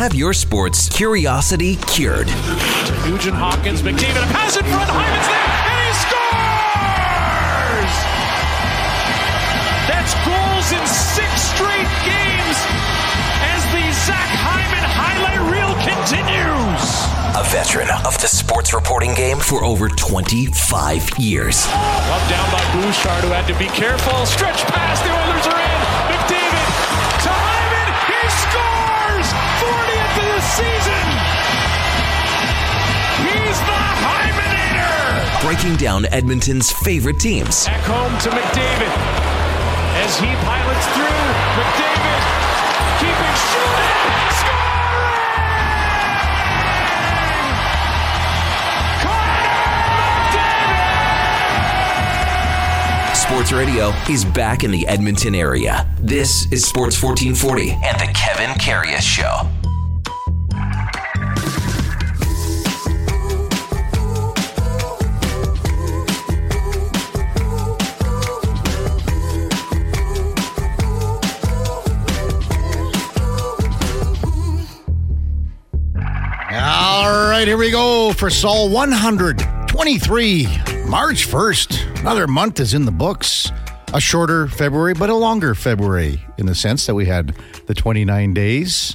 Have your sports curiosity cured. Nugent Hopkins, McDavid, a pass in front, Hyman's there, and he scores! That's goals in six straight games as the Zach Hyman highlight reel continues. A veteran of the sports reporting game for over 25 years. Up down by Bouchard, who had to be careful. Stretch pass, the Oilers are in. Season! He's the Hymenator! Breaking down Edmonton's favorite teams. Back home to McDavid. As he pilots through, McDavid keeping shooting, Sports Radio is back in the Edmonton area. This is Sports 1440 and the Kevin Karius Show. Right, here we go for Sol 123, March 1st. Another month is in the books. A shorter February, but a longer February in the sense that we had the 29 days.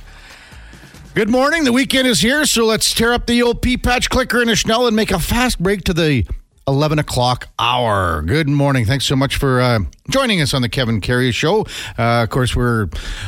Good morning. The weekend is here, so let's tear up the old pea patch clicker in a Schnell and make a fast break to the 11 o'clock hour. Good morning. Thanks so much for uh, joining us on the Kevin Karius Show. Uh, of course, we're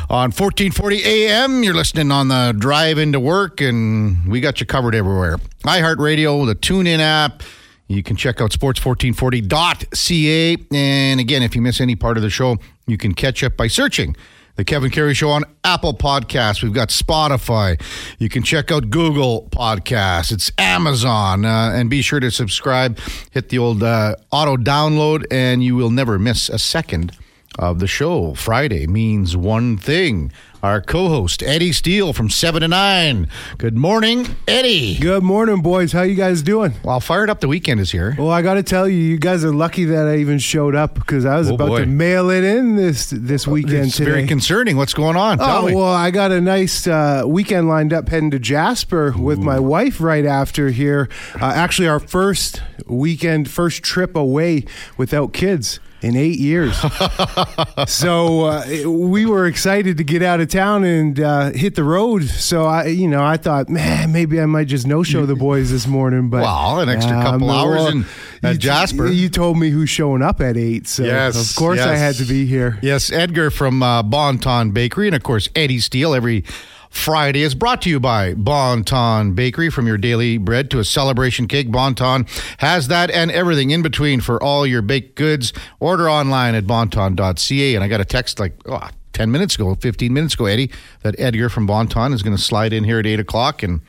on 1440 AM. You're listening on the drive into work, and we got you covered everywhere. iHeartRadio, the TuneIn app. You can check out sports1440.ca. And again, if you miss any part of the show, you can catch up by searching the Kevin Karius Show on Apple Podcasts. We've got Spotify. You can check out Google Podcasts. It's Amazon. Uh, and be sure to subscribe. Hit the old uh, auto download, and you will never miss a second of the show. Friday means one thing. Our co host, Eddie Steele from 7 to 9. Good morning, Eddie. Good morning, boys. How you guys doing? Well, fired up the weekend is here. Well, I got to tell you, you guys are lucky that I even showed up because I was Oh, about boy. to mail it in this this weekend It's today. very concerning. What's going on? Tell Oh me. well, I got a nice uh, weekend lined up heading to Jasper with my wife right after here. Uh, actually, our first weekend, first trip away without kids in eight years. so uh, we were excited to get out of town and uh, hit the road. So I, you know, I thought, man, maybe I might just no show the boys this morning. But Well, an extra couple hours in- at you- Jasper. You told me who's showing up at eight, so Yes, of course I had to be here. Yes, Edgar from uh, Bon Ton Bakery, and of course Eddie Steele. Every Friday is brought to you by Bon Ton Bakery. From your daily bread to a celebration cake, Bon Ton has that and everything in between for all your baked goods. Order online at bonton.ca. And I got a text like oh, 10 minutes ago, 15 minutes ago, Eddie, that Edgar from Bon Ton is going to slide in here at 8 o'clock. And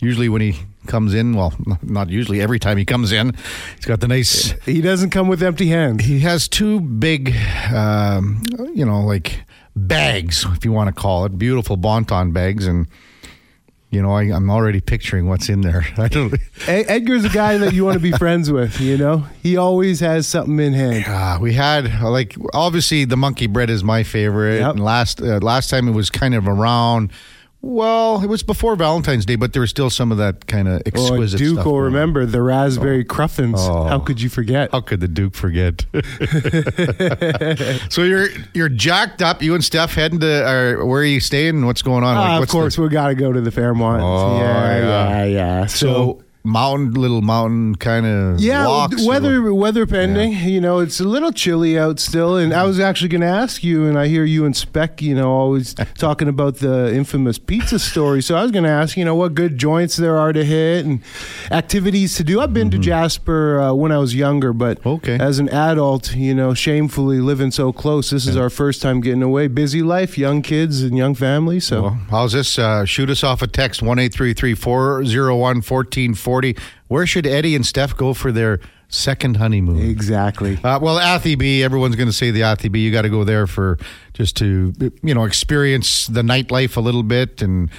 usually when he comes in, well, not usually, every time he comes in, he's got the nice He doesn't come with empty hands. he has two big, um, you know, like bags, if you want to call it, beautiful Bon Ton bags, and you know, I, I'm already picturing what's in there. I don't. Edgar's a guy that you want to be friends with. You know, he always has something in hand. We had like obviously the monkey bread is my favorite. Yep. And last uh, last time it was kind of around. Well, it was before Valentine's Day, but there was still some of that kind of Or exquisite Duke stuff. will remember the raspberry cruffins. Oh. How could you forget? How could the Duke forget? so you're you're jacked up. You and Steph heading to, or where are you staying? What's going on? Like, Ah, of what's the- course, we got to go to the Fairmont. Oh, yeah, yeah. yeah, yeah. So mountain, little mountain kind of Yeah, weather weather pending. You know, it's a little chilly out still, and I was actually going to ask you, and I hear you and Spec, you know, always talking about the infamous pizza story. So I was going to ask, you know, what good joints there are to hit and activities to do. I've been to Jasper uh, when I was younger, but Mm-hmm. Okay. as an adult, you know, shamefully living so close, this is our first time getting away. Busy life, young kids and young families. So. Well, how's this? Uh, shoot us off a text one eight three three four zero one fourteen forty. Where should Eddie and Steph go for their second honeymoon? Exactly. Uh, well, Atha-B, everyone's going to say the Atha-B. You got to go there for just to, you know, experience the nightlife a little bit. And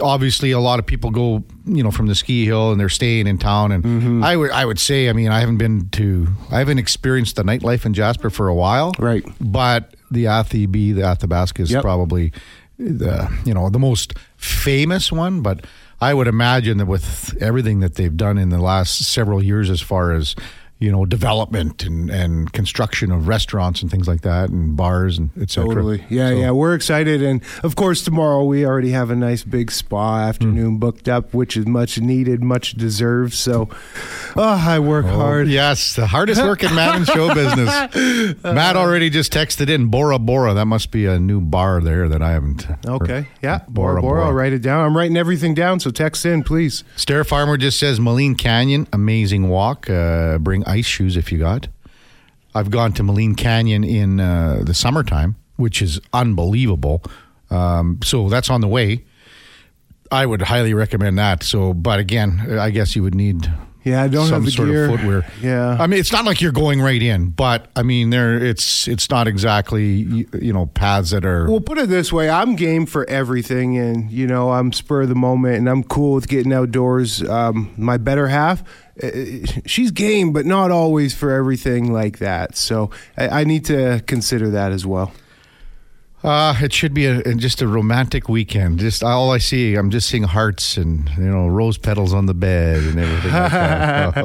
obviously, a lot of people go, you know, from the ski hill and they're staying in town. And I would, I would say, I mean, I haven't been to, I haven't experienced the nightlife in Jasper for a while. Right. But the Atha-B, the Athabasca is Yep. probably the you know the most famous one, but I would imagine that with everything that they've done in the last several years, as far as you know, development and, and construction of restaurants and things like that, and bars and etc. Totally. Yeah, so. yeah. We're excited, and of course, tomorrow we already have a nice big spa afternoon mm. booked up, which is much needed, much deserved. So, oh, I work oh, hard. Yes, the hardest working man in show business. Matt already just texted in Bora Bora. That must be a new bar there that I haven't. Okay. Yeah. Bora Bora. Bora. I'll write it down. I'm writing everything down, so text in, please. Stair Farmer just says Maligne Canyon, amazing walk. Uh, bring ice shoes if you got. I've gone to Maligne Canyon in uh, the summertime, which is unbelievable. Um, so that's on the way. I would highly recommend that. So, but again, I guess you would need yeah, I don't some have the sort gear. of footwear. Yeah, I mean, it's not like you're going right in, but I mean, there it's it's not exactly you know paths that are. Well, put it this way: I'm game for everything, and you know, I'm spur of the moment, and I'm cool with getting outdoors. Um, my better half she's game, but not always for everything like that. So I, I need to consider that as well. Uh, it should be a, just a romantic weekend. Just all I see, I'm just seeing hearts and you know rose petals on the bed and everything. like that.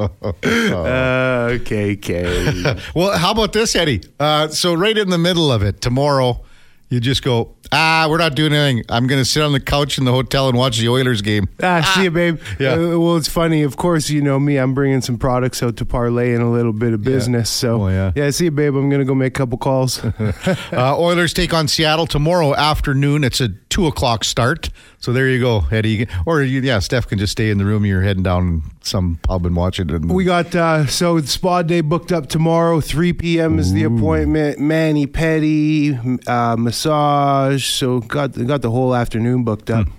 uh, okay, okay. well, how about this, Eddie? Uh, so right in the middle of it tomorrow, you just go, ah, we're not doing anything. I'm going to sit on the couch in the hotel and watch the Oilers game. Ah, ah. see you, babe. Yeah. Uh, well, it's funny. Of course, you know me. I'm bringing some products out to parlay in a little bit of business. Yeah. So, oh, yeah. yeah, see you, babe. I'm going to go make a couple calls. uh, Oilers take on Seattle tomorrow afternoon. It's a two o'clock start. So there you go, Eddie. Or yeah, Steph can just stay in the room. You're heading down some pub and watch it. We got uh, so spa day booked up tomorrow. 3 p.m. is the appointment. Mani pedi, uh, massage. So got got the whole afternoon booked up. Hmm.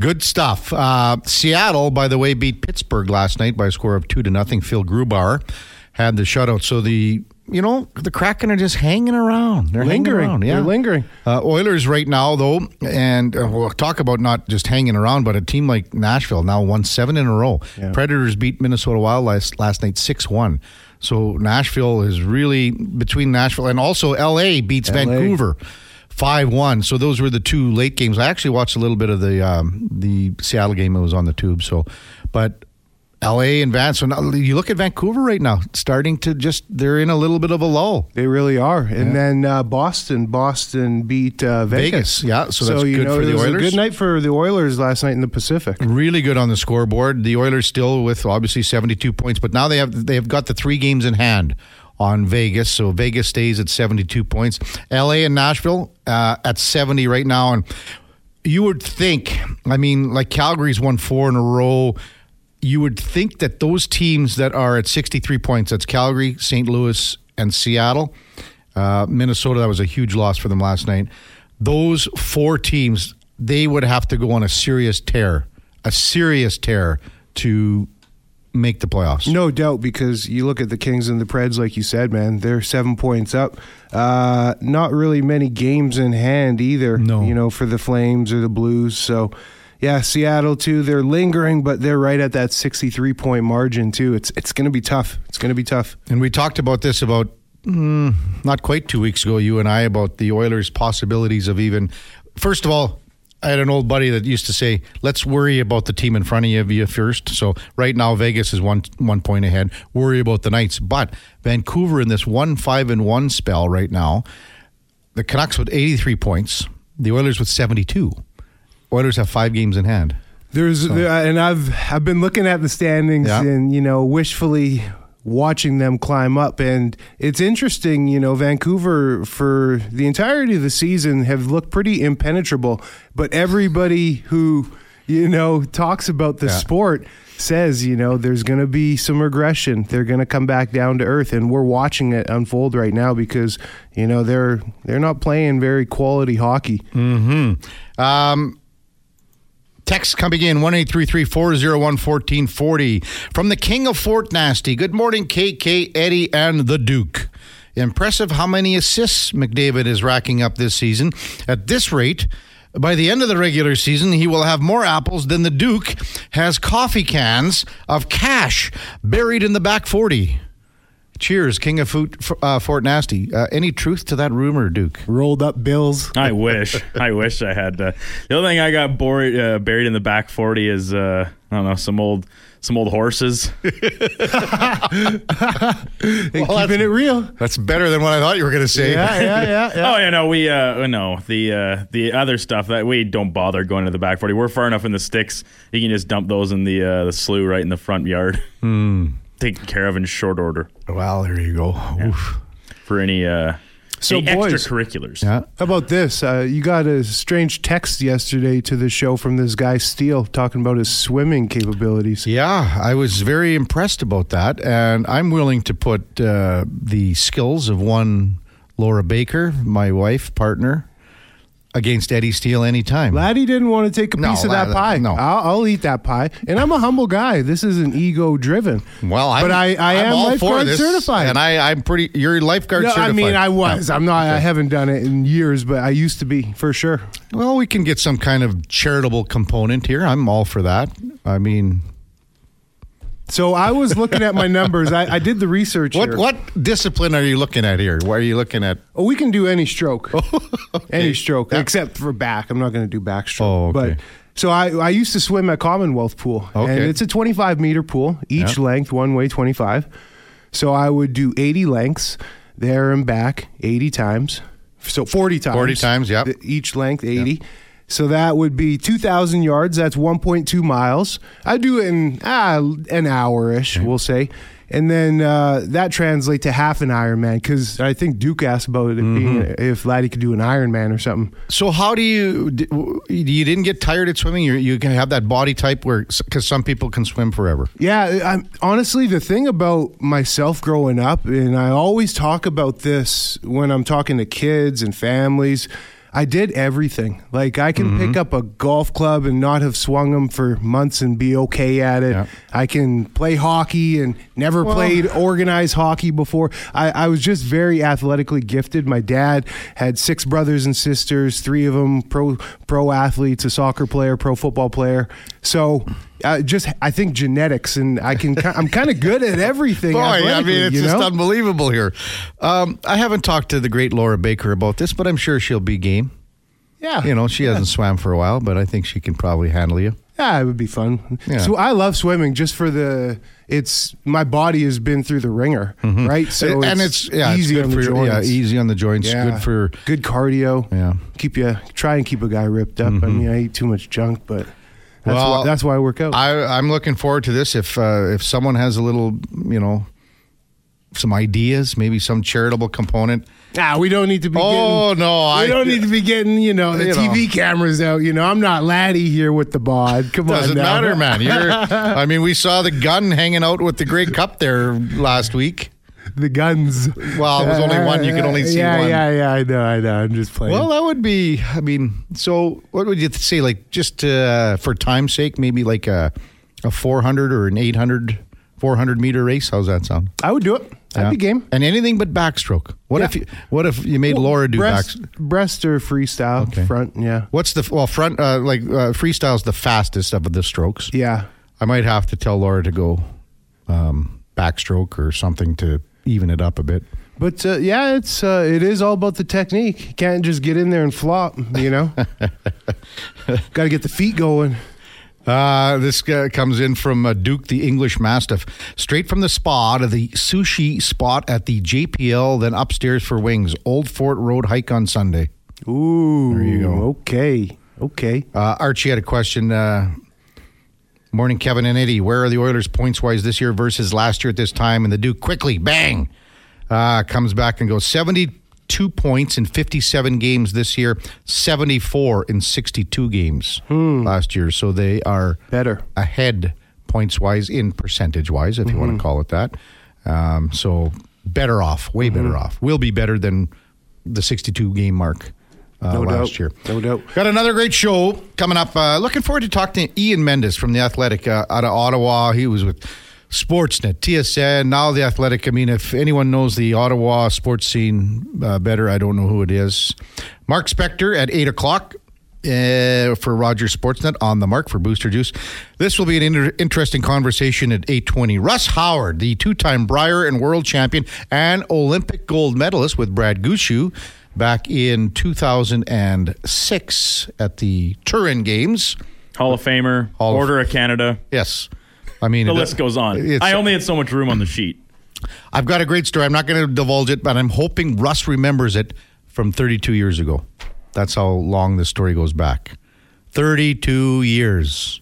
Good stuff. Uh, Seattle, by the way, beat Pittsburgh last night by a score of two to nothing. Phil Grubauer had the shutout. So the you know, the Kraken are just hanging around. They're lingering. Around, yeah. They're lingering. Uh, Oilers right now, though, and uh, we'll talk about not just hanging around, but a team like Nashville now won seven in a row. Yeah. Predators beat Minnesota Wild last, last night 6 1. So Nashville is really between Nashville and also LA beats LA. Vancouver. 5 1. So those were the two late games. I actually watched a little bit of the um, the Seattle game. It was on the tube. So, but LA and Van. So now you look at Vancouver right now, starting to just they're in a little bit of a lull. They really are. And yeah. then uh, Boston, Boston beat uh, Vegas. Vegas. Yeah, so, so that's you good know, for the Oilers. good night for the Oilers last night in the Pacific. Really good on the scoreboard. The Oilers still with obviously seventy two points, but now they have they have got the three games in hand on Vegas. So Vegas stays at seventy two points. LA and Nashville uh, at seventy right now, and you would think. I mean, like Calgary's won four in a row you would think that those teams that are at 63 points, that's Calgary, St. Louis, and Seattle, uh, Minnesota, that was a huge loss for them last night. Those four teams, they would have to go on a serious tear, a serious tear to make the playoffs. No doubt, because you look at the Kings and the Preds, like you said, man, they're seven points up. Uh, not really many games in hand either. No, you know, for the Flames or the Blues. So yeah, Seattle too. They're lingering, but they're right at that 63 point margin too. It's it's going to be tough. It's going to be tough. And we talked about this about mm, not quite two weeks ago, you and I, about the Oilers' possibilities of even. First of all, I had an old buddy that used to say, "Let's worry about the team in front of you first. So right now, Vegas is one one point ahead. Worry about the Knights, but Vancouver in this one five and one spell right now, the Canucks with eighty three points, the Oilers with seventy two. Oilers have five games in hand. There's so. and I've I've been looking at the standings yeah. and you know wishfully watching them climb up and it's interesting you know Vancouver for the entirety of the season have looked pretty impenetrable but everybody who you know talks about the yeah. sport says you know there's going to be some regression they're going to come back down to earth and we're watching it unfold right now because you know they're they're not playing very quality hockey mhm um Text coming in 1 401 1440 from the King of Fort Nasty. Good morning, KK, Eddie, and the Duke. Impressive how many assists McDavid is racking up this season. At this rate, by the end of the regular season, he will have more apples than the Duke has coffee cans of cash buried in the back 40. Cheers, King of Foot, uh, Fort Nasty. Uh, any truth to that rumor, Duke? Rolled up bills. I wish. I wish I had. Uh, the only thing I got buried, uh, buried in the back forty is uh, I don't know some old some old horses. keeping it real. That's better than what I thought you were going to say. Yeah, yeah, yeah. yeah. Oh yeah, no, we uh no the uh the other stuff that we don't bother going to the back forty. We're far enough in the sticks. You can just dump those in the uh, the slough right in the front yard. Taken care of in short order Well, there you go. Oof. for any uh So, any boys- extracurriculars. Yeah. How about this? Uh, you got a strange text yesterday to the show from this guy Steele talking about his swimming capabilities. Yeah, I was very impressed about that, and I'm willing to put uh, the skills of one Laura Baker, my wife, partner, against Eddie Steele anytime. Laddie didn't want to take a No, piece of that pie. no. I'll, I'll eat that pie, and I'm a humble guy. This isn't ego driven. Well, I'm, but I, I am all for lifeguard this, certified. and I, I'm pretty. You're lifeguard no, certified. I mean, I was. I'm not. I haven't done it in years, but I used to be for sure. Well, we can get some kind of charitable component here. I'm all for that. I mean, So I was looking at my numbers. I, I did the research. what here. what discipline are you looking at here? What are you looking at? Oh, we can do any stroke, any stroke, Yeah. except for back. I'm not going to do backstroke. Oh, okay. But so I, I used to swim at Commonwealth Pool, Okay. and it's a 25 meter pool, each Yeah. length one way 25. So I would do 80 lengths there and back 80 times. So 40 times. 40 times, yeah. Each length 80. So that would be 2,000 yards. That's 1.2 miles. I do it in ah, an hour ish, we'll say. And then uh, that translates to half an Ironman because I think Duke asked about it Mm-hmm. if Laddie could do an Ironman or something. So how do you? You didn't get tired at swimming. You you can have that body type where because some people can swim forever. Yeah, I'm, honestly, the thing about myself growing up, and I always talk about this when I'm talking to kids and families. I did everything. Like I can Mm-hmm. pick up a golf club and not have swung them for months and be okay at it. Yeah. I can play hockey and never played organized hockey before. I, I was just very athletically gifted. My dad had six brothers and sisters, three of them pro pro athletes, a soccer player, pro football player. So. Uh, just, I think genetics, and I can. I'm kind of good at everything. Boy, I mean, it's you just unbelievable here. Um, I haven't talked to the great Laura Baker about this, but I'm sure she'll be game. yeah, You know, she hasn't swam for a while, but I think she can probably handle you. Yeah, it would be fun. Yeah. So I love swimming just for the. It's my body has been through the ringer, right? So and it's yeah, easy it's on the your- joints. yeah, easy on the joints. Yeah. Good for good cardio. yeah. keep you try and keep a guy ripped up. I mean, I eat too much junk, but that's Well, why, that's why I work out. I, I'm looking forward to this. If uh, if someone has a little, you know, some ideas, maybe some charitable component. ah, we don't need to be. Oh getting, no, we I don't need to be getting you know the You know. TV cameras out. You know, I'm not laddie here with the bod. Come on, Doesn't now. matter, man. You're, I mean, we saw the gun hanging out with the Grey Cup there last week. The guns. Well, it was only one. You could only see yeah, one. Yeah, yeah, I know, I know. I'm just playing. Well, that would be. I mean, so what would you say? Like, just uh, for time's sake, maybe like a a 400 or an 800, 400 meter race. How's that sound? I would do it. I'd Yeah. be game. And anything but backstroke. What Yeah. if you? What if you made Laura do breast, back? breast or freestyle Okay. front. Yeah, What's the well front? Uh, like uh, freestyle's the fastest of the strokes. yeah. I might have to tell Laura to go um, backstroke or something to even it up a bit. But uh, yeah, it's uh, it is all about the technique. You can't just get in there and flop. You know, got to get the feet going. Uh, this guy comes in from uh, Duke, the English Mastiff, straight from the spa to the sushi spot at the JPL, then upstairs for wings. Old Fort Road hike on Sunday. Ooh, There you go. Okay, okay. Uh, Archie had a question. Uh, morning, Kevin and Eddie. Where are the Oilers points wise this year versus last year at this time? And the Duke quickly, bang, uh, comes back and goes 72 points in 57 games this year, 74 in 62 games last year. So they are Better. ahead points wise in percentage wise, if you want to call it that. Um, so better off, way better off. Will be better than the 62 game mark uh, No last doubt. year. No doubt. Got another great show coming up. Uh, looking forward to talking to Ian Mendes from the Athletic uh, out of Ottawa. He was with Sportsnet, TSN, now the Athletic. I mean, if anyone knows the Ottawa sports scene uh, better, I don't know who it is. Mark Spector at 8 o'clock. uh, for Rogers Sportsnet on the mark for Booster Juice. This will be an inter- interesting conversation at 8:20. Russ Howard, the two-time Brier and world champion and Olympic gold medalist with Brad Gushue back in 2006 at the Turin Games. Hall of Famer, Hall of- Order of Canada. Yes. I mean, The it- list goes on. I only had so much room on the sheet. I've got a great story. I'm not going to divulge it, but I'm hoping Russ remembers it from 32 years ago. That's how long this story goes back. 32 years.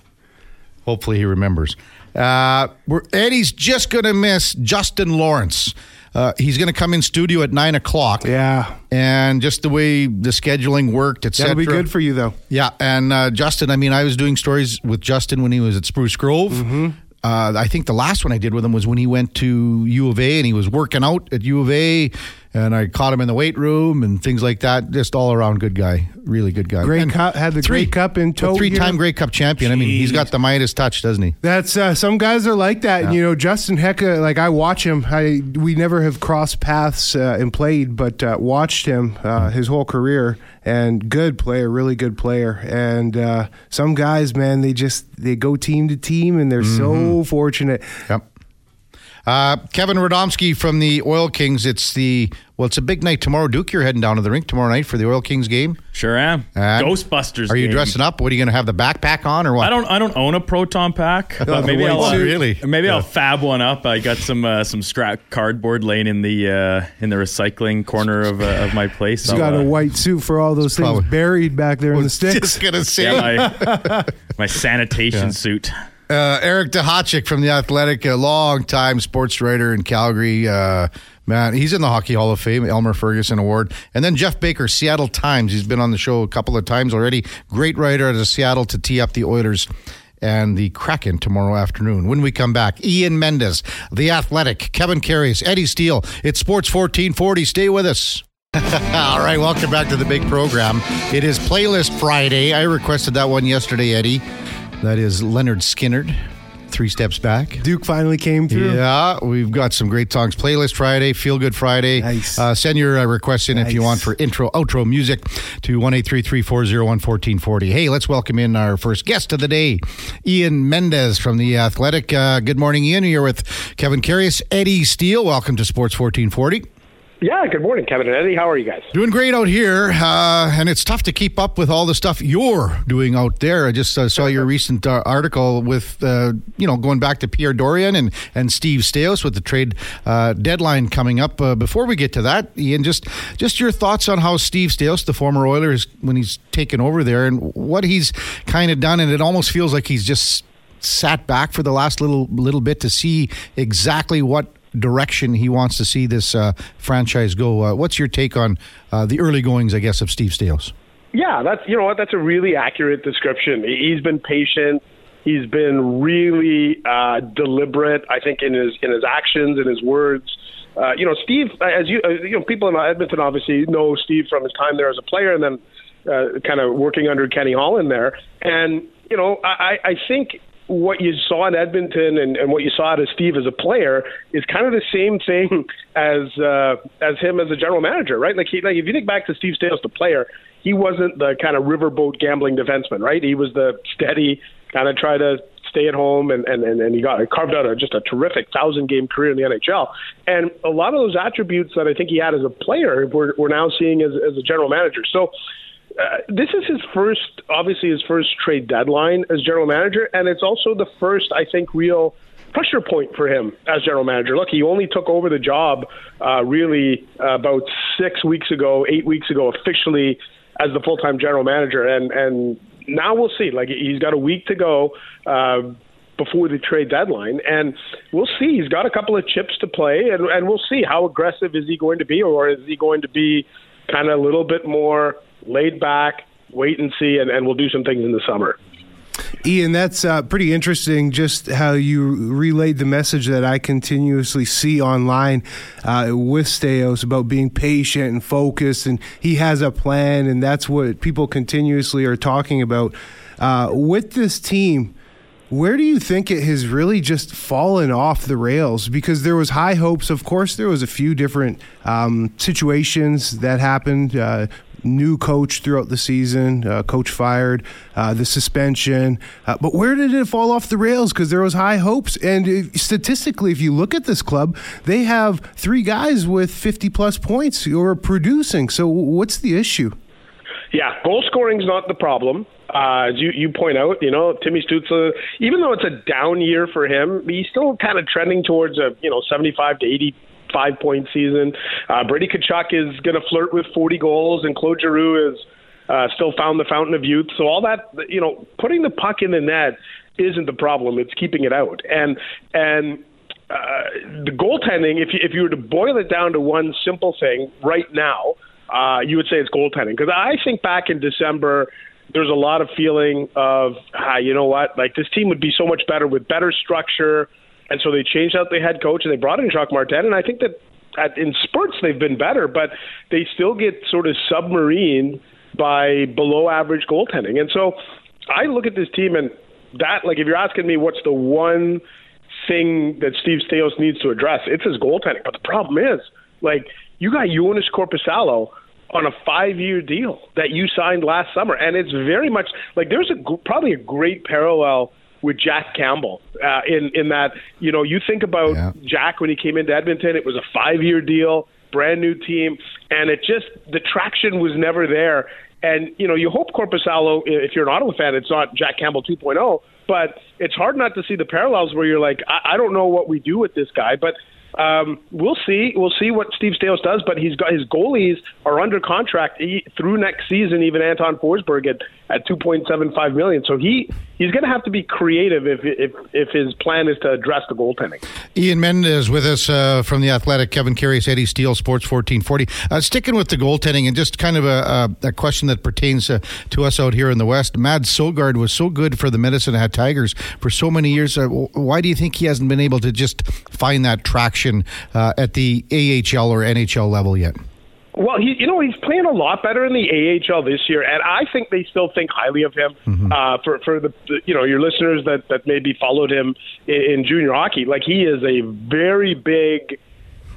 Hopefully he remembers. Uh, we're, Eddie's just going to miss Justin Lawrence. Uh, he's going to come in studio at 9 o'clock. Yeah. And just the way the scheduling worked, etc. That'll be good for you, though. Yeah, and uh, Justin. I mean, I was doing stories with Justin when he was at Spruce Grove. Mm-hmm. Uh, I think the last one I did with him was when he went to U of A and he was working out at U of A, and I caught him in the weight room and things like that. Just all around good guy, really good guy. Great Cup- had the three, Grey Cup in tow. Three time. Grey Cup champion. I mean, he's got the Midas touch, doesn't he? That's uh, some guys are like that. And, you know, Justin Hecka, like I watch him. I we never have crossed paths uh, and played, but uh, watched him uh, his whole career. And good player, really good player. And uh, some guys, man, they just they go team to team, and they're so fortunate. Yep. Uh, Kevin Radomski from the Oil Kings. It's the well, it's a big night tomorrow. Duke, you're heading down to the rink tomorrow night for the Oil Kings game. Sure am. And Ghostbusters. Are you game. dressing up? What are you going to have the backpack on or what? I don't. I don't own a proton pack. But maybe I'll uh. Really? Maybe Yeah. I'll fab one up. I got some uh, some scrap cardboard laying in the uh, in the recycling corner of uh, of my place. He's I'll, got uh, a white suit for all those things probably- buried back there in the sticks. Just gonna say. yeah, my my sanitation suit. Uh, Eric Duhatschek from the Athletic, a long time sports writer in Calgary. Uh, man, he's in the Hockey Hall of Fame, Elmer Ferguson Award. And then Geoff Baker, Seattle Times. He's been on the show a couple of times already. Great writer out of Seattle to tee up the Oilers and the Kraken tomorrow afternoon. When we come back, Ian Mendes, The Athletic, Kevin Karius, Eddie Steele. It's Sports 1440. Stay with us. All right, welcome back to the big program. It is Playlist Friday. I requested that one yesterday, Eddie. That is Lynyrd Skynyrd, Three Steps Back. Duke finally came through. Yeah, we've got some great songs. Playlist Friday, Feel Good Friday. Nice. Uh, send your uh, requests in if you Nice. want for intro, outro music to 1 1440 Hey, let's welcome in our first guest of the day, Ian Mendes from The Athletic. Uh, good morning, Ian. You're with Kevin Karius, Eddie Steele. Welcome to Sports 1440. Yeah, good morning, Kevin and Eddie. How are you guys? Doing great out here, uh, and it's tough to keep up with all the stuff you're doing out there. I just uh, saw your recent uh, article with, uh, you know, going back to Pierre Dorion and, and Steve Staios with the trade uh, deadline coming up. Uh, before we get to that, Ian, just just your thoughts on how Steve Staios, the former Oilers, when he's taken over there, and what he's kind of done, and it almost feels like he's just sat back for the last little little bit to see exactly what direction he wants to see this uh, franchise go. Uh, what's your take on uh, the early goings, I guess, of Steve Staios? Yeah, that's you know what that's a really accurate description. He's been patient. He's been really uh, deliberate. I think in his in his actions and his words. Uh, you know, Steve, as you uh, you know, people in Edmonton obviously know Steve from his time there as a player, and then uh, kind of working under Kenny Holland there. And you know, I, I think what you saw in Edmonton and, and what you saw out of Steve as a player is kind of the same thing as uh, as him as a general manager, right? Like, he, like if you think back to Steve Staios, the player, he wasn't the kind of riverboat gambling defenseman, right? He was the steady kind of try to stay at home and and, and, and he got carved out a, just a terrific thousand game career in the NHL. And a lot of those attributes that I think he had as a player, we're, we're now seeing as, as a general manager. So uh, this is his first, obviously his first trade deadline as general manager, and it's also the first, I think, real pressure point for him as general manager. Look, he only took over the job uh, really uh, about six weeks ago, eight weeks ago, officially as the full-time general manager, and and now we'll see. Like he's got a week to go. Uh, before the trade deadline, and we'll see. He's got a couple of chips to play, and, and we'll see how aggressive is he going to be, or is he going to be kind of a little bit more laid back, wait and see, and, and we'll do some things in the summer. Ian, that's uh, pretty interesting. Just how you relayed the message that I continuously see online uh, with Staios about being patient and focused, and he has a plan, and that's what people continuously are talking about. Uh, with this team, where do you think it has really just fallen off the rails? Because there was high hopes. Of course, there was a few different um, situations that happened. Uh, new coach throughout the season, uh, coach fired, uh, the suspension. Uh, but where did it fall off the rails? Because there was high hopes, and if, statistically, if you look at this club, they have three guys with 50 plus points who are producing. So what's the issue? Yeah, goal scoring is not the problem. Uh, as you, you point out, you know, Timmy Stützle, even though it's a down year for him, he's still kind of trending towards a, you know, 75 to 85 point season. Uh, Brady Tkachuk is going to flirt with 40 goals, and Claude Giroux is uh, still found the fountain of youth. So all that, you know, putting the puck in the net isn't the problem. It's keeping it out. And, and, uh, the goaltending, if you, if you were to boil it down to one simple thing right now, uh, you would say it's goaltending. Because I think back in December, there's a lot of feeling of, ah, you know what, like this team would be so much better with better structure. And so they changed out the head coach and they brought in Jacques Martin. And I think that at, in spurts they've been better, but they still get sort of submarine by below average goaltending. And so I look at this team and that, like, if you're asking me what's the one thing that Steve Staios needs to address, it's his goaltending. But the problem is, like, you got Joonas Korpisalo on a five-year deal that you signed last summer, and it's very much like there's a probably a great parallel with Jack Campbell uh, in in that you know you think about yeah. Jack when he came into Edmonton, it was a five-year deal, brand new team, and it just the traction was never there. And you know you hope Korpisalo, if you're an Ottawa fan, it's not Jack Campbell 2.0, but it's hard not to see the parallels where you're like, I, I don't know what we do with this guy, but um, we'll see. We'll see what Steve Staios does, but he's got his goalies are under contract through next season. Even Anton Forsberg at at two point seven five million. So he he's going to have to be creative if if if his plan is to address the goaltending. Ian Mendes with us uh, from the Athletic. Kevin Karius, Eddie Steele, Sports fourteen forty. Uh, sticking with the goaltending and just kind of a, a, a question that pertains uh, to us out here in the West. Mads Sogaard was so good for the Medicine Hat Tigers for so many years. Uh, why do you think he hasn't been able to just find that traction uh, at the AHL or NHL level yet? Well, he, you know, he's playing a lot better in the AHL this year, and I think they still think highly of him. Mm-hmm. Uh, for for the, you know your listeners that that maybe followed him in, in junior hockey, like he is a very big,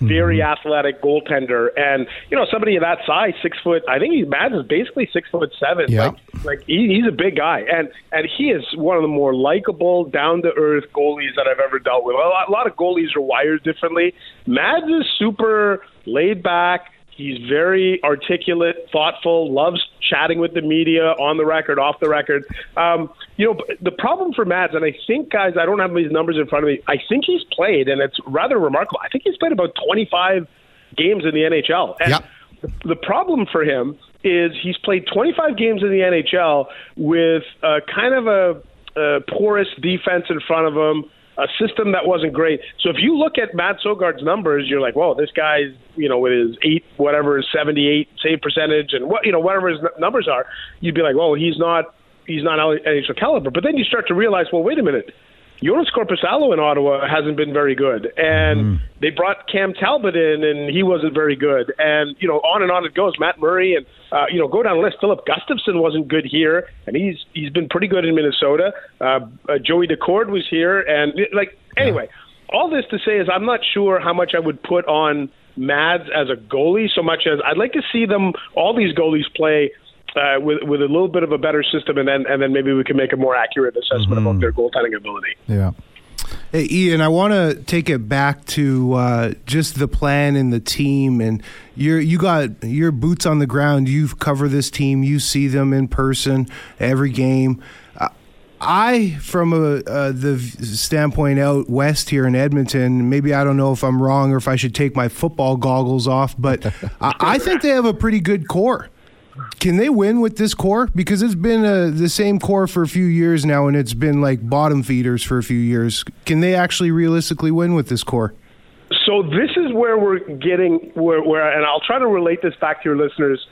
very mm-hmm. athletic goaltender, and you know somebody of that size, six foot. I think he's Mads is basically six foot seven. Yeah. Like, like he, he's a big guy, and and he is one of the more likable, down to earth goalies that I've ever dealt with. A lot, a lot of goalies are wired differently. Mads is super laid back He's very articulate, thoughtful, loves chatting with the media on the record, off the record. Um, you know, the problem for Mads, and I think, guys, I don't have these numbers in front of me. I think he's played, and it's rather remarkable. I think he's played about 25 games in the NHL. And yep. the problem for him is he's played 25 games in the NHL with a kind of a, a porous defense in front of him a system that wasn't great. So if you look at Mads Sogaard's numbers, you're like, whoa, this guy's, you know, with his eight, whatever, 78 save percentage and what, you know, whatever his numbers are, you'd be like, well, he's not, he's not NHL caliber. But then you start to realize, well, wait a minute. Joonas Korpisalo in Ottawa hasn't been very good, and mm. they brought Cam Talbot in, and he wasn't very good, and you know on and on it goes. Matt Murray, and uh, you know go down the list. Filip Gustavsson wasn't good here, and he's he's been pretty good in Minnesota. Uh, uh, Joey Daccord was here, and like anyway, yeah. all this to say is I'm not sure how much I would put on Mads as a goalie so much as I'd like to see them all these goalies play uh, with with a little bit of a better system, and then and then maybe we can make a more accurate assessment mm-hmm. about their goaltending ability. Yeah. Hey, Ian, I want to take it back to uh, just the plan and the team, and you you got your boots on the ground. You cover this team. You see them in person every game. Uh, I, from a, uh, the standpoint out west here in Edmonton, maybe I don't know if I'm wrong or if I should take my football goggles off, but I, I think they have a pretty good core. Can they win with this core? Because it's been uh, the same core for a few years now, and it's been like bottom feeders for a few years. Can they actually realistically win with this core? So this is where we're getting where, where and I'll try to relate this back to your listeners.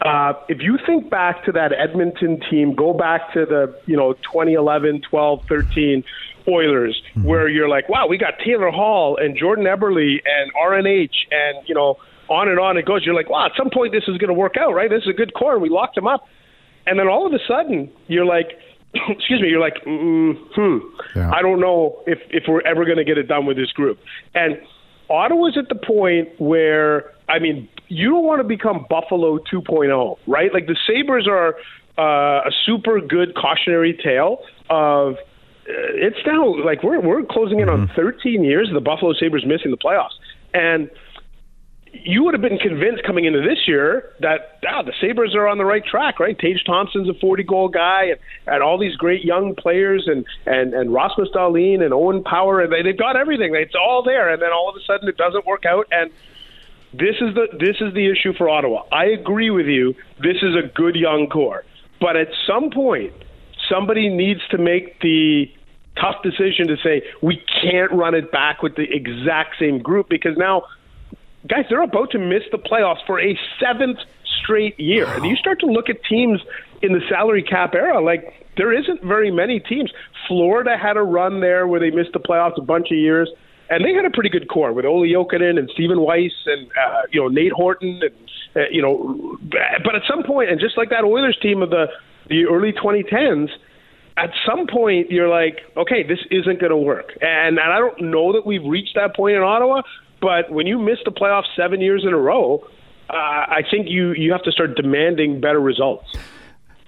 Uh, if you think back to that Edmonton team, go back to the you know 2011, 12, 13 Oilers, mm-hmm. where you're like, wow, we got Taylor Hall and Jordan Eberle and RNH and you know on and on it goes. You're like, wow, at some point this is going to work out, right? This is a good core. We locked him up, and then all of a sudden you're like, excuse me, you're like, mm, hmm, yeah. I don't know if if we're ever going to get it done with this group. And Ottawa's at the point where, I mean, you don't want to become Buffalo 2.0, right? Like the Sabres are uh, a super good cautionary tale of uh, it's now like we're we're closing in on 13 years of the Buffalo Sabres missing the playoffs, and you would have been convinced coming into this year that ah, the Sabres are on the right track, right? Tage Thompson's a 40 goal guy, and, and all these great young players, and and and Rasmus Dahlin and Owen Power, and they, they've got everything. It's all there, and then all of a sudden it doesn't work out, and this is the this is the issue for Ottawa. I agree with you. This is a good young core, but at some point, somebody needs to make the tough decision to say we can't run it back with the exact same group because now guys, they're about to miss the playoffs for a seventh straight year. And you start to look at teams in the salary cap era, like there isn't very many teams. Florida had a run there where they missed the playoffs a bunch of years, and they had a pretty good core with Olli Jokinen and Stephen Weiss and uh, you know Nate Horton and uh, you know. But at some point, and just like that Oilers team of the the early 2010s. At some point, you're like, okay, this isn't going to work, and, and I don't know that we've reached that point in Ottawa. But when you miss the playoffs seven years in a row, uh, I think you you have to start demanding better results.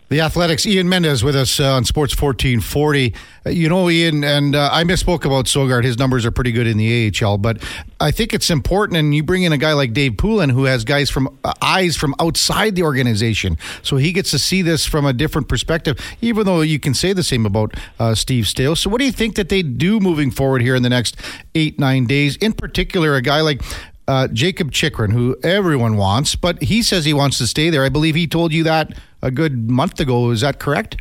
The Athletics, Ian Mendes with us uh, on Sports 1440. Uh, you know, Ian, and uh, I misspoke about Sogaard. His numbers are pretty good in the AHL, but I think it's important. And you bring in a guy like Dave Poulin, who has guys from uh, eyes from outside the organization, so he gets to see this from a different perspective. Even though you can say the same about uh, Steve Staios. So, what do you think that they do moving forward here in the next eight nine days? In particular, a guy like uh, Jakob Chychrun, who everyone wants, but he says he wants to stay there. I believe he told you that a good month ago. Is that correct?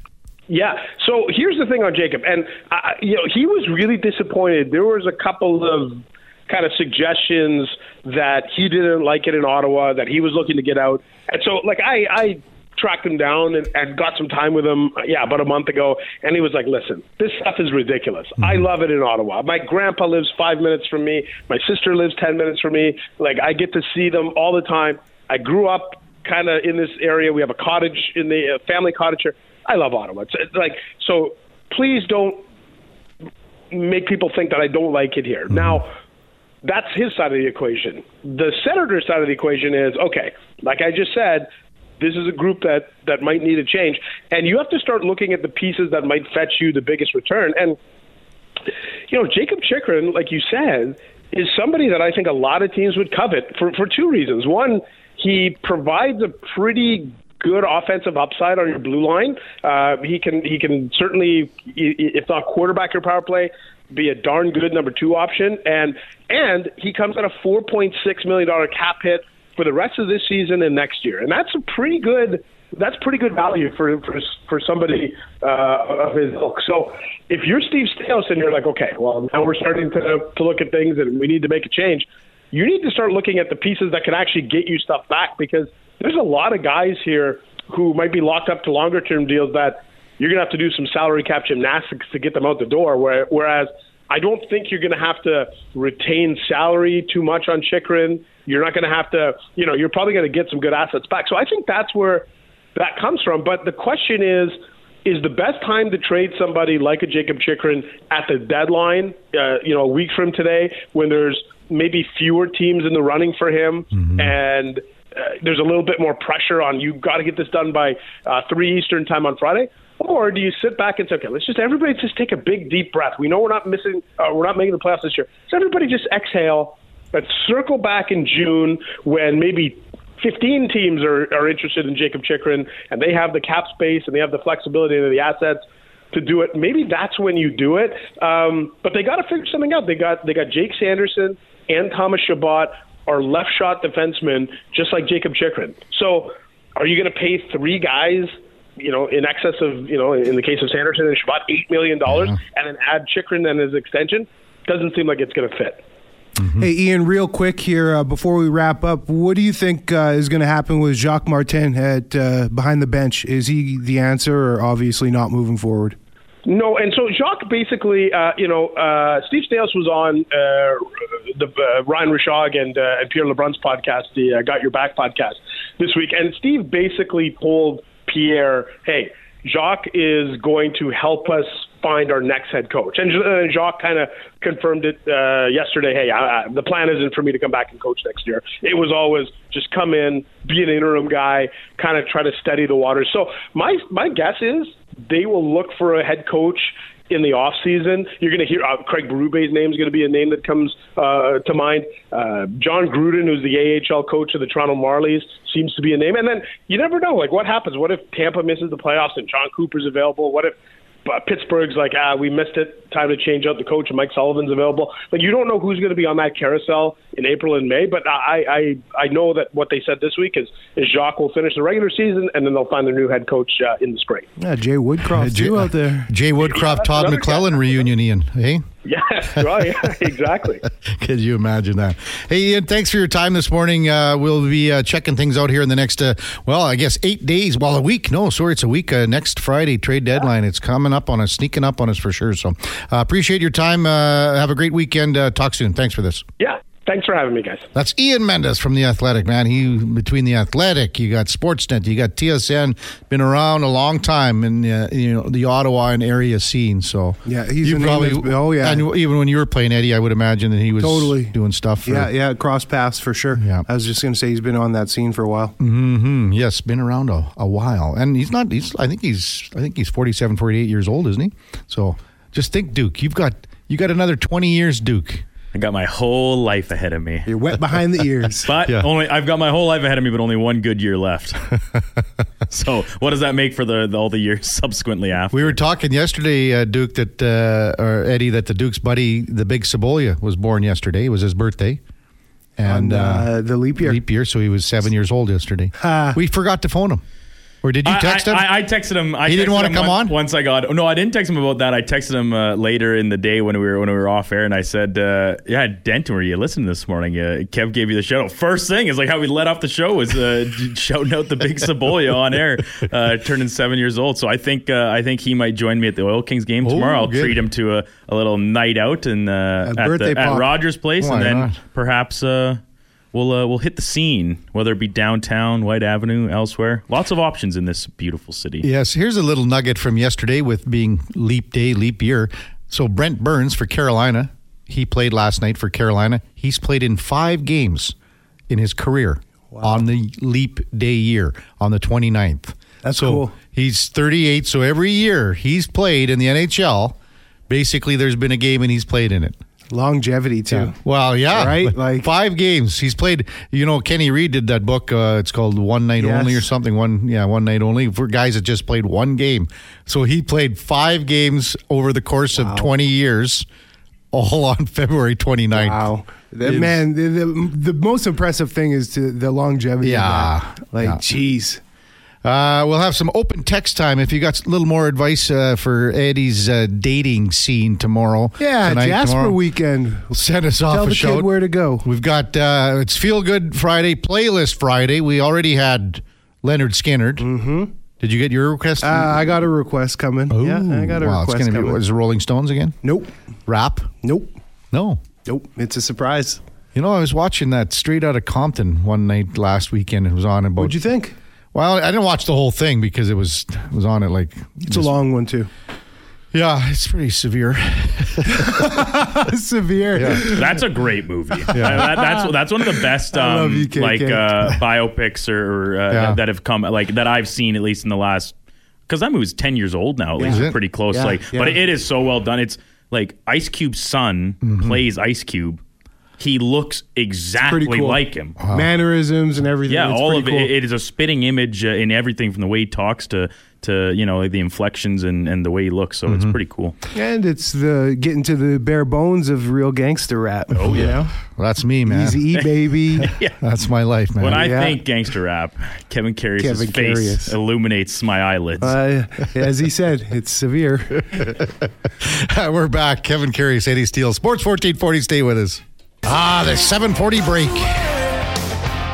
Yeah. So here's the thing on Jakob, and uh, you know he was really disappointed. There was a couple of kind of suggestions that he didn't like it in Ottawa, that he was looking to get out, and so like I I tracked him down and, and got some time with him, yeah, about a month ago. And he was like, listen, this stuff is ridiculous. Mm-hmm. I love it in Ottawa. My grandpa lives five minutes from me. My sister lives 10 minutes from me. Like, I get to see them all the time. I grew up kind of in this area. We have a cottage in the uh, family cottage here. I love Ottawa. It's, it's like, so please don't make people think that I don't like it here. Mm-hmm. Now, that's his side of the equation. The senator's side of the equation is okay, like I just said, this is a group that that might need a change, and you have to start looking at the pieces that might fetch you the biggest return. And you know, Jakob Chychrun, like you said, is somebody that I think a lot of teams would covet for for two reasons. One, he provides a pretty good offensive upside on your blue line. Uh, he can he can certainly, if not quarterback your power play, be a darn good number two option. And and he comes at a four point six million dollar cap hit for the rest of this season and next year, and that's a pretty good that's pretty good value for for, for somebody uh, of his ilk. So if you're Steve Staios and you're like, okay, well now we're starting to to look at things and we need to make a change, you need to start looking at the pieces that can actually get you stuff back because there's a lot of guys here who might be locked up to longer term deals that you're to have to do some salary cap gymnastics to get them out the door. Where, whereas I don't think you're going to have to retain salary too much on Chychrun. You're not going to have to, you know, you're probably going to get some good assets back. So I think that's where that comes from. But the question is, is the best time to trade somebody like a Jakob Chychrun at the deadline, uh, you know, a week from today, when there's maybe fewer teams in the running for him mm-hmm. and uh, there's a little bit more pressure on You've got to get this done by uh, 3 Eastern time on Friday? Or do you sit back and say, okay, let's just everybody just take a big deep breath. We know we're not missing, uh, we're not making the playoffs this year. So everybody just exhale. Let's circle back in June when maybe 15 teams are, are interested in Jakob Chychrun and they have the cap space and they have the flexibility and the assets to do it. Maybe that's when you do it. Um, but they got to figure something out. They got they got Jake Sanderson and Thomas Chabot are left shot defensemen, just like Jakob Chychrun. So are you going to pay three guys you know, in excess of, you know, in the case of Sanderson and Chabot, $8 million, yeah. and then add Chychrun and his extension, doesn't seem like it's going to fit. Mm-hmm. Hey, Ian, real quick here uh, before we wrap up, what do you think uh, is going to happen with Jacques Martin at uh, behind the bench? Is he the answer, or obviously not moving forward? No, and so Jacques basically, uh, you know, uh, Steve Staios was on uh, the uh, Ryan Rishaug and, uh, and Pierre LeBrun's podcast, the uh, Got Your Back podcast this week, and Steve basically told Pierre, hey, Jacques is going to help us find our next head coach. And uh, Jacques kind of confirmed it uh, yesterday. Hey, I, I, the plan isn't for me to come back and coach next year. It was always just come in, be an interim guy, kind of try to steady the waters. So my my guess is they will look for a head coach in the off season. You're going to hear uh, Craig Berube's name is going to be a name that comes uh, to mind. Uh, John Gruden, who's the AHL coach of the Toronto Marlies, seems to be a name. And then you never know, like what happens? What if Tampa misses the playoffs and Jon Cooper's available? What if Pittsburgh's like, ah, we missed it. Time to change out the coach. Mike Sullivan's available. Like you don't know who's going to be on that carousel in April and May. But I, I, I know that what they said this week is, is Jacques will finish the regular season and then they'll find their new head coach uh, in the spring. Yeah, Jay Woodcroft Jay, too out there. Jay Woodcroft, Todd McLellan guy. reunion, Ian. Hey, Yeah, right. exactly. could you imagine that? Hey, Ian, thanks for your time this morning. Uh, we'll be uh, checking things out here in the next, uh, well, I guess eight days. Well, a week. No, sorry, it's a week. Uh, next Friday, trade deadline. It's coming up on us, sneaking up on us for sure. So uh, appreciate your time. Uh, have a great weekend. Uh, talk soon. Thanks for this. Yeah, thanks for having me, guys. That's Ian Mendes from the Athletic, man. He between the Athletic, you got Sportsnet, you got TSN, been around a long time in uh, you know the Ottawa and area scene. So Yeah, he's you probably that's- oh, yeah. and even when you were playing Eddie, I would imagine that he was Totally. doing stuff. For, Yeah, yeah, cross paths for sure. Yeah. I was just going to say he's been on that scene for a while. Mm-hmm. Yes, been around a, a while, and he's not. He's I think he's I think he's 47, 48 years old, isn't he? So just think, Duke, you've got you got another twenty years, Duke. I got my whole life ahead of me. You're wet behind the ears. But Yeah. only I've got my whole life ahead of me, but only one good year left. so what does that make for the, the all the years subsequently after? We were talking yesterday, uh, Duke, that uh, or Eddie, that the Duke's buddy, the Big Sabolia, was born yesterday. It was his birthday, and on, uh, uh, the leap year. leap year, so he was seven years old yesterday. Ha. we forgot to phone him, or did you I- text him? I, I texted him. I He didn't wanna come once- on? once I got. No, I didn't text him about that. I texted him uh, later in the day when we were when we were off air, and I said, uh, "Yeah, Denton, were you listening this morning? Uh, Kev gave you the shout out. First thing is like how we let off the show was uh, shouting out the big Saboya on air, uh, turning seven years old. So I think uh, I think he might join me at the Oil Kings game Oh, tomorrow. I'll good. treat him to a, a little night out and uh, at, the, at. Rogers Place, Why and then not? perhaps. We'll, uh, we'll hit the scene, whether it be downtown, Whyte Avenue, elsewhere. Lots of options in this beautiful city. yes, here's a little nugget from yesterday with being leap day, leap year. So Brent Burns for Carolina, he played last night for Carolina. He's played in five games in his career on the leap day year on the 29th. That's so cool. He's 38, so every year he's played in the NHL. Basically, there's been a game and he's played in it. Longevity too. Well, yeah, Right? Like- five games he's played. You know, Kenny Reid did that book. Uh, it's called One Night Yes. Only or something. One, yeah, One Night Only for guys that just played one game. So he played five games over the course of twenty years, all on February 29th. Wow. The, man, the, the, the most impressive thing is to the longevity. Yeah. Like, Yeah. jeez. Uh, we'll have some open text time if you got a little more advice uh, for Eddie's uh, dating scene tomorrow. Yeah, tonight, Jasper tomorrow. weekend. Send us off Tell a the shout. kid where to go. We've got uh, it's Feel Good Friday playlist Friday. We already had Lynyrd Skynyrd. Mm-hmm. Did you get your request? Uh, I got a request coming. yeah, I got a wow, request it's gonna coming. be is it Rolling Stones again? Nope. Rap? Nope. No. Nope. It's a surprise. You know, I was watching that Straight Out of Compton one night last weekend. It was on about. What'd you think? Well, I didn't watch the whole thing because it was it was on it like. It's a long one too. Yeah, it's pretty severe. Severe. That's a great movie. Uh, that- that's that's one of the best um, you, like uh, biopics or, or uh, Yeah. that have come like that I've seen at least in the last because that movie's ten years old now. At least Is it's it? pretty close. Yeah, like, yeah. but it is so well done. It's like Ice Cube's son Mm-hmm. plays Ice Cube. He looks exactly cool. like him. Mannerisms and everything. Yeah, It's all of cool. it. It is a spitting image uh, in everything from the way he talks to to you know the inflections and, and the way he looks. So Mm-hmm. it's pretty cool. And it's the getting to the bare bones of real gangster rap. Oh yeah. Well, that's me, man. Easy E baby. That's my life, man. When I Yeah. think gangster rap, Kevin Karius Kevin face Karius. illuminates my eyelids. uh, as he said, it's severe. We're back. Kevin Karius, Eddie Steele, Sports 1440. Stay with us. Ah, the 740 break.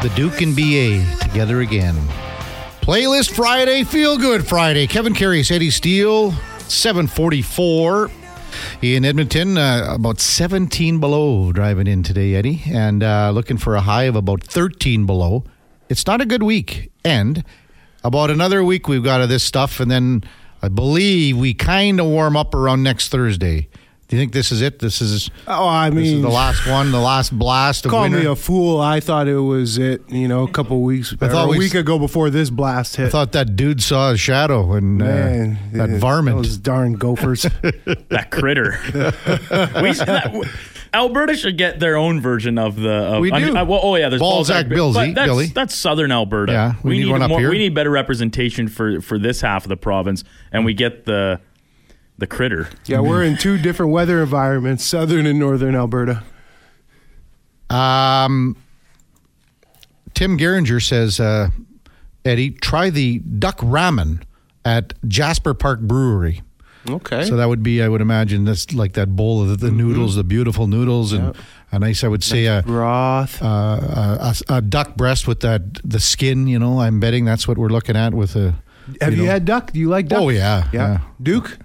The Duke and BA together again. Playlist Friday, Feel Good Friday. Kevin Karius, Eddie Steele, 744. In Edmonton, uh, about 17 below driving in today, Eddie, and uh, looking for a high of about 13 below. It's not a good week. And about another week we've got of this stuff, and then I believe we kind of warm up around next Thursday. Do you think this is it? This is Oh, I this is mean, the last one, the last blast of call winter. me a fool. I thought it was it. You know, a couple weeks, I thought or a we- week ago before this blast hit. I thought that dude saw a shadow and uh, that it- varmint. those darn gophers. that critter. we, that, Alberta should get their own version of the. Of, We I mean, do. uh, well, oh yeah, there's Balzac Bi- Billsy, that's, Billy. That's southern Alberta. Yeah, we need one up more, here. We need better representation for for this half of the province, and we get the the critter. yeah, we're in two different weather environments: southern and northern Alberta. Um, Tim Geringer says, uh, Eddie, try the duck ramen at Jasper Park Brewery. Okay. So that would be, I would imagine, that's like that bowl of the, the noodles, the beautiful noodles, and a nice, I would say, a, broth. a, a, a duck breast with that the skin. You know, I'm betting that's what we're looking at with a. Have you, know- had duck? Do you like duck? Oh yeah, yeah. Duke.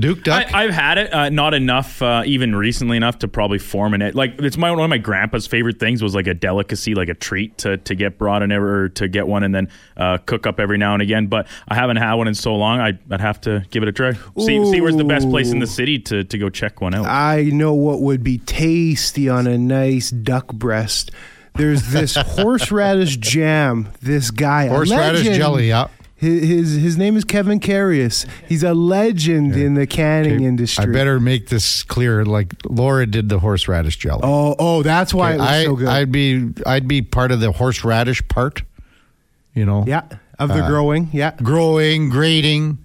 Duke duck. I, I've had it, uh, not enough, uh, even recently enough to probably form an it. Like it's my one of my grandpa's favorite things was like a delicacy, like a treat to, to get brought and ever to get one and then uh, cook up every now and again. But I haven't had one in so long. I'd, I'd have to give it a try. See see where's the best place in the city to, to go check one out. I know what would be tasty on a nice duck breast. There's this horseradish jam. This guy, Horseradish legend. jelly. Yeah. His, his his name is Kevin Karius. He's a legend in the canning Okay, industry. I better make this clear. Like Laura did the horseradish jelly. Oh, oh, that's why it was I, so good. I'd be I'd be part of the horseradish part. You know, yeah, of the Uh, growing. Yeah, growing, grading,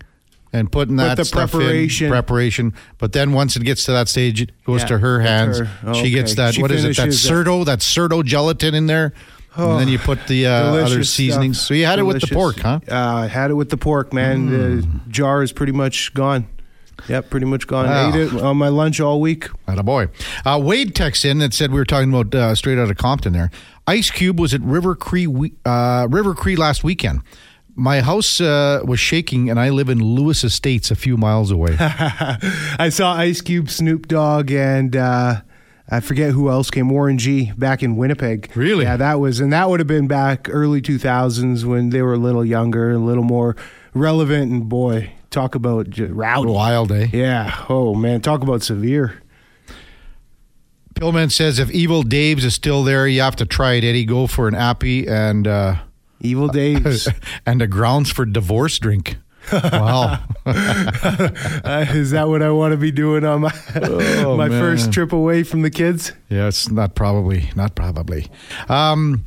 and putting that the stuff preparation. in preparation. But then once it gets to that stage, it goes Yeah, to her hands. her. Oh, She gets that. She what is it? That Certo, that Certo gelatin in there, and then you put the uh, other seasonings. stuff. So you had it with the pork, huh? Uh, I had it with the pork, man. The jar is pretty much gone. Yep, pretty much gone. Wow. Ate it on my lunch all week. At a boy. Uh, Wade texts in that said we were talking about uh, straight out of Compton there. Ice Cube was at River Cree uh, River Cree last weekend. My house uh, was shaking, and I live in Lewis Estates, a few miles away. I saw Ice Cube, Snoop Dogg, and uh, I forget who else came. Warren G back in Winnipeg. Really? Yeah, that was, and that would have been back early 2000s when they were a little younger, a little more relevant. And boy, talk about j- rowdy. Wild, eh? Yeah. Oh man, talk about severe. Pillman says if Evil Dave's is still there, you have to try it, Eddie. Go for an appy and uh, Evil days. and a grounds for divorce drink. Wow. Uh, is that what I want to be doing on my Oh, my man. first trip away from the kids? yeah, it's not probably, not probably. Um,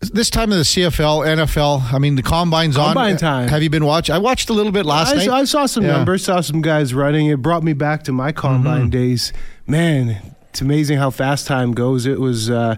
this time of the CFL, NFL, I mean, the combine's Combine on. time. Have you been watching? I watched a little bit last I, night. saw- I saw some Yeah. numbers, saw some guys running. It brought me back to my combine Mm-hmm. days. Man, it's amazing how fast time goes. It was uh,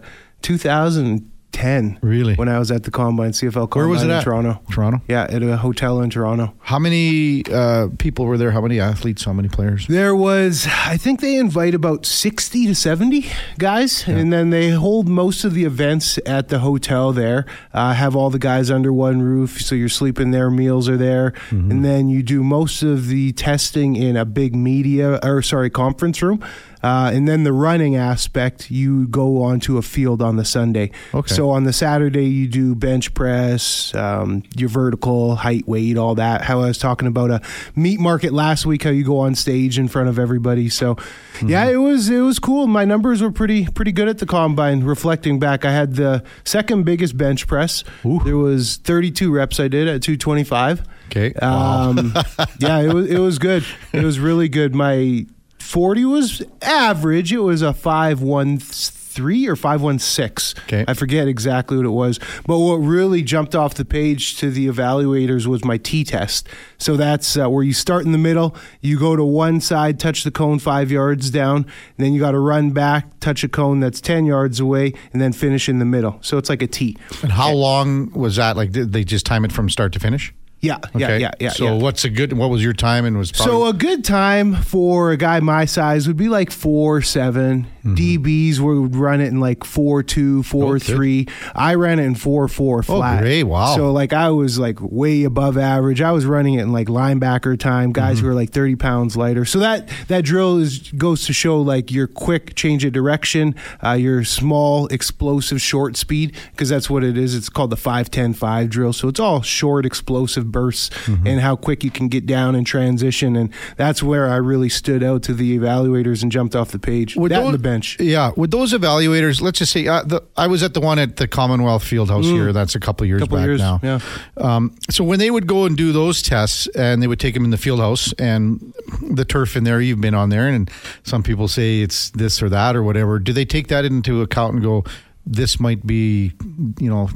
2010. Really? When I was at the combine, CFL combine Where was it in at? Toronto. Toronto. Yeah, at a hotel in Toronto. How many uh, people were there? How many athletes? How many players? There was, I think they invite about 60 to 70 guys, and then they hold most of the events at the hotel there. Uh, have all the guys under one roof, so you're sleeping there, meals are there, and then you do most of the testing in a big media, or sorry, conference room. Uh, and then the running aspect, you go onto a field on the Sunday. Okay. So on the Saturday, you do bench press, um, your vertical, height, weight, all that. How I was talking about a meat market last week, how you go on stage in front of everybody. So, yeah, it was it was cool. My numbers were pretty pretty good at the combine. Reflecting back, I had the second biggest bench press. There was 32 reps I did at 225. Okay. Wow. Um, yeah, it was it was good. It was really good. My 40 was average. It was a 513 or 516. Okay. I forget exactly what it was. But what really jumped off the page to the evaluators was my T test. So that's uh, where you start in the middle, you go to one side, touch the cone 5 yards down, then you got to run back, touch a cone that's 10 yards away, and then finish in the middle. So it's like a T. and how long was that? Like, did they just time it from start to finish? Yeah, yeah, Okay. yeah, yeah. So yeah. what's a good? What was your time? And was probably, So a good time for a guy my size would be like four seven. DBs would run it in like four two, four Okay. three. I ran it in four four flat. great. Wow. So like I was like way above average. I was running it in like linebacker time. Guys Mm-hmm. who are like thirty pounds lighter. So that that drill is goes to show like your quick change of direction, uh, your small explosive short speed because that's what it is. It's called the 5-10-5 drill. So it's all short explosive bursts Mm-hmm. and how quick you can get down and transition. And that's where I really stood out to the evaluators and jumped off the page. With that and the bench. Yeah, with those evaluators, let's just say uh, the, I was at the one at the Commonwealth Fieldhouse here. That's a couple years Mm. Couple back years, now. yeah. Um, so when they would go and do those tests, and they would take them in the fieldhouse, and the turf in there, you've been on there, and some people say it's this or that or whatever. Do they take that into account and go, this might be, you know,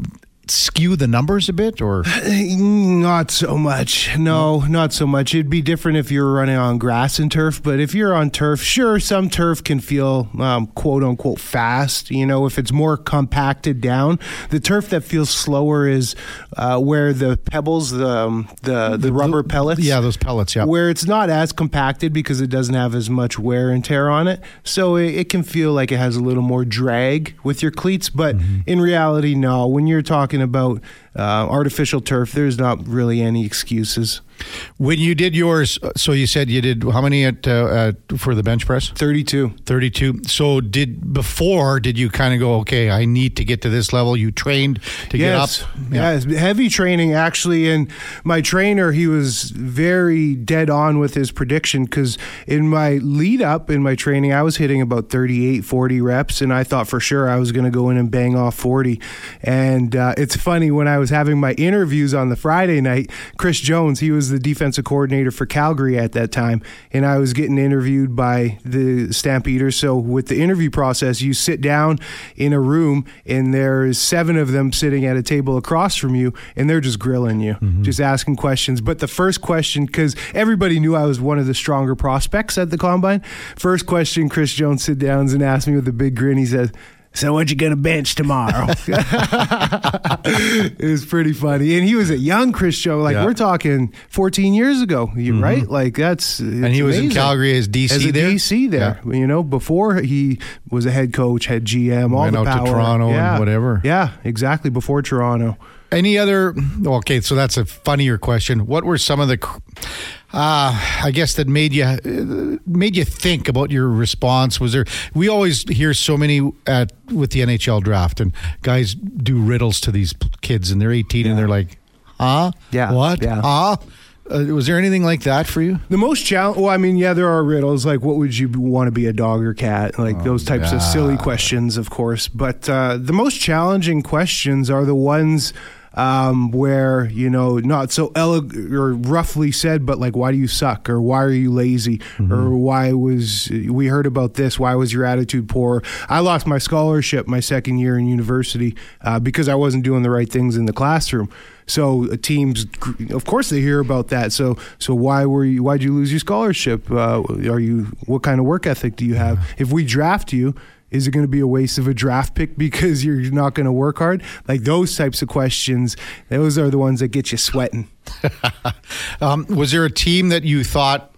skew the numbers a bit, or Not so much. No, not so much. It'd be different if you were running on grass and turf, but if you're on turf, sure, some turf can feel um, quote unquote fast. You know, if it's more compacted down, the turf that feels slower is uh, where the pebbles, the um, the the rubber pellets, yeah, those pellets, yeah. where it's not as compacted because it doesn't have as much wear and tear on it. So it, it can feel like it has a little more drag with your cleats. But Mm-hmm. in reality, no. When you're talking about uh, artificial turf, there's not really any excuses. When you did yours, uh, so you said you did how many at, uh, at for the bench press? 32. 32. So did before did you kind of go okay, I need to get to this level? You trained to yes. get up. Yes, heavy training actually, and my trainer he was very dead on with his prediction because in my lead up in my training I was hitting about 38, 40 reps, and I thought for sure I was going to go in and bang off 40. And uh, it's funny when I was having my interviews on the Friday night, Chris Jones he was the defensive coordinator for Calgary at that time, and I was getting interviewed by the Stampeders. So with the interview process, you sit down in a room and there's seven of them sitting at a table across from you, and they're just grilling you, mm-hmm. just asking questions. But the first question, because everybody knew I was one of the stronger prospects at the combine, first question Chris Jones sit down and asked me with a big grin. He says. So what you gonna bench tomorrow? it was pretty funny, and he was a young Chris Jones. Like Yeah. we're talking 14 years ago, you mm-hmm. right? Like that's And he was in Calgary as DC as there? DC there. You know, before he was a head coach, had GM, all Went the out to power. Toronto and whatever. Yeah, exactly. Before Toronto. Any other? Okay, so that's a funnier question. What were some of the, uh, I guess that made you uh, made you think about your response? Was there? We always hear so many at with the NHL draft, and guys do riddles to these kids, and they're 18, and they're like, "Huh? Yeah, What? yeah. Huh?" Uh, was there anything like that for you? The most challenge. Well, I mean, yeah, there are riddles like, "What would you want to be, a dog or cat?" Like those types of silly questions, of course. But uh, the most challenging questions are the ones um, where you know, not so eleg- or roughly said, but like, "Why do you suck?" or "Why are you lazy?" or "Why was we heard about this? Why was your attitude poor?" I lost my scholarship my second year in university uh, because I wasn't doing the right things in the classroom. So uh, teams, of course, they hear about that. So, so why were you? Why'd you lose your scholarship? Uh, are you? What kind of work ethic do you have? If we draft you, is it going to be a waste of a draft pick because you're not going to work hard? Like those types of questions. Those are the ones that get you sweating. Um, was there a team that you thought,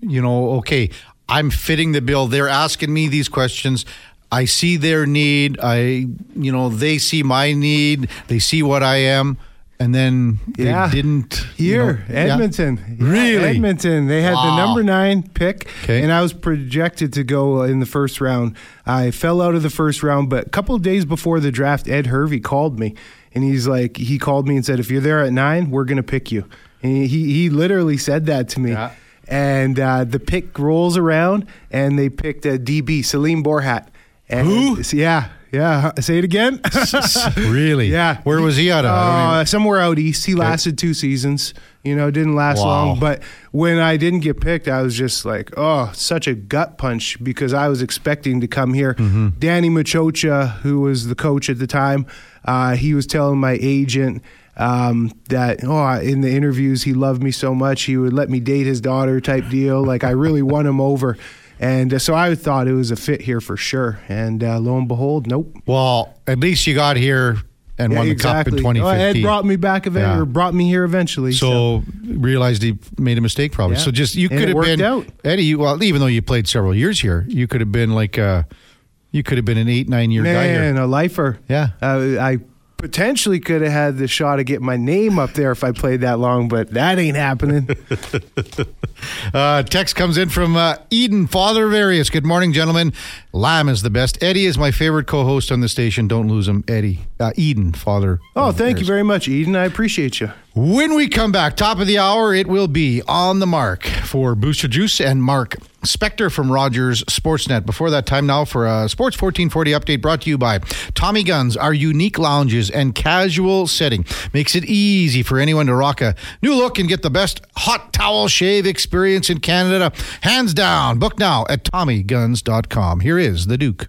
you know, okay, I'm fitting the bill. They're asking me these questions. I see their need. I, you know, they see my need. They see what I am, and then they Yeah. didn't. you Here, know- Edmonton. Yeah, Really? Edmonton. They had the number nine pick, Okay. and I was projected to go in the first round. I fell out of the first round, but a couple of days before the draft, Ed Hervey called me, and he's like, he called me and said, "If you're there at nine, we're gonna pick you." And he he literally said that to me. Yeah. And uh, the pick rolls around, and they picked a DB, Salim Borhat. And, Who? Yeah, yeah. Say it again. Really? Yeah. Where was he out of? I don't Uh, somewhere out east. He lasted two seasons. You know, didn't last Wow. long. But when I didn't get picked, I was just like, oh, such a gut punch because I was expecting to come here. Mm-hmm. Danny Maciocia, who was the coach at the time, uh, he was telling my agent. Um, that oh, in the interviews he loved me so much he would let me date his daughter type deal. Like I really won him over, and uh, so I thought it was a fit here for sure. And uh, lo and behold, nope. well, at least you got here and Yeah, won the cup in exactly. Oh, 2015. Ed brought me back event Yeah. or brought me here eventually. so realized he made a mistake probably. Yeah. So just you could have been out. Eddie. you- Well, even though you played several years here, you could have been like uh, you could have been an eight nine year guy here. man, a lifer. Yeah. Uh, I potentially could have had the shot to get my name up there if I played that long, but that ain't happening. Uh, text comes in from uh, Eden, father of Arius. Good morning, gentlemen. Lamb is the best. Eddie is my favorite co-host on the station. Don't lose him, Eddie. Uh, Eden, father. oh, thank you very much, Eden. I appreciate you. When we come back, top of the hour, it will be on the mark for Booster Juice and Mark Spector from Rogers Sportsnet. Before that time now for a Sports 1440 update brought to you by Tommy Guns. Our unique lounges and casual setting makes it easy for anyone to rock a new look and get the best hot towel shave experience in Canada. Hands down. Book now at TommyGuns.com. Here is the Duke.